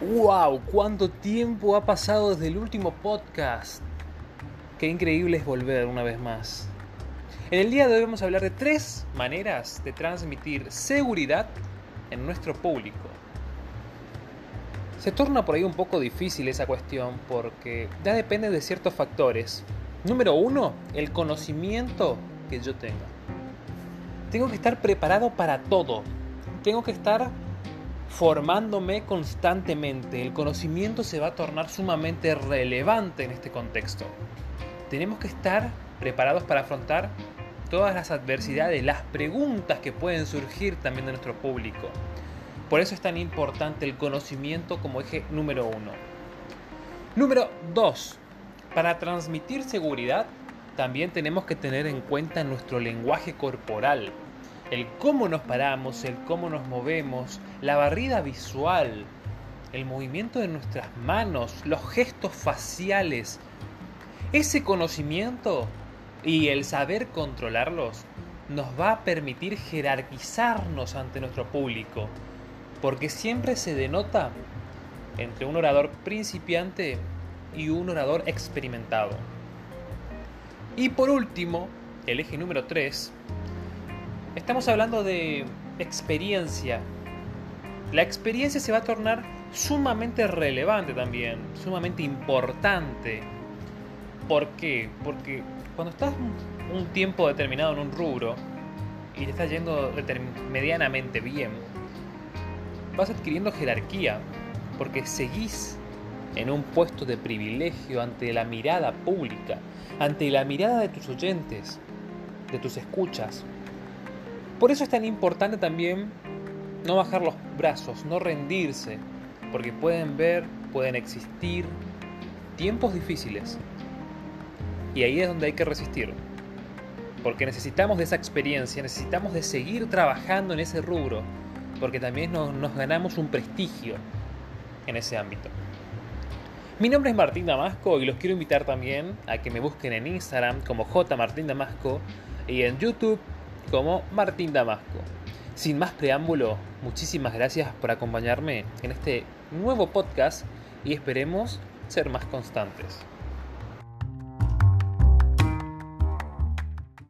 ¡Wow! ¿Cuánto tiempo ha pasado desde el último podcast? Qué increíble es volver una vez más. En el día de hoy vamos a hablar de tres maneras de transmitir seguridad en nuestro público. Se torna por ahí un poco difícil esa cuestión porque ya depende de ciertos factores. Número uno, el conocimiento que yo tenga. Tengo que estar preparado para todo. Tengo que estar formándome constantemente. El conocimiento se va a tornar sumamente relevante en este contexto. Tenemos que estar preparados para afrontar todas las adversidades, las preguntas que pueden surgir también de nuestro público. Por eso es tan importante el conocimiento como eje número uno. Número dos, para transmitir seguridad también tenemos que tener en cuenta nuestro lenguaje corporal el cómo nos paramos, el cómo nos movemos, la barrida visual, el movimiento de nuestras manos, los gestos faciales. Ese conocimiento y el saber controlarlos nos va a permitir jerarquizarnos ante nuestro público, porque siempre se denota entre un orador principiante y un orador experimentado. Y por último, el eje número 3, Estamos hablando de experiencia. La experiencia se va a tornar sumamente relevante también, sumamente importante. ¿Por qué? Porque cuando estás un tiempo determinado en un rubro y te estás yendo medianamente bien, vas adquiriendo jerarquía, porque seguís en un puesto de privilegio ante la mirada pública, ante la mirada de tus oyentes, de tus escuchas, por eso es tan importante también no bajar los brazos, no rendirse, porque pueden ver, pueden existir tiempos difíciles. Y ahí es donde hay que resistir. Porque necesitamos de esa experiencia, necesitamos de seguir trabajando en ese rubro, porque también nos, ganamos un prestigio en ese ámbito. Mi nombre es Martín Damasco y los quiero invitar también a que me busquen en Instagram como J Martín Damasco y en YouTube como Martín Damasco. Sin más preámbulo, muchísimas gracias por acompañarme en este nuevo podcast y esperemos ser más constantes.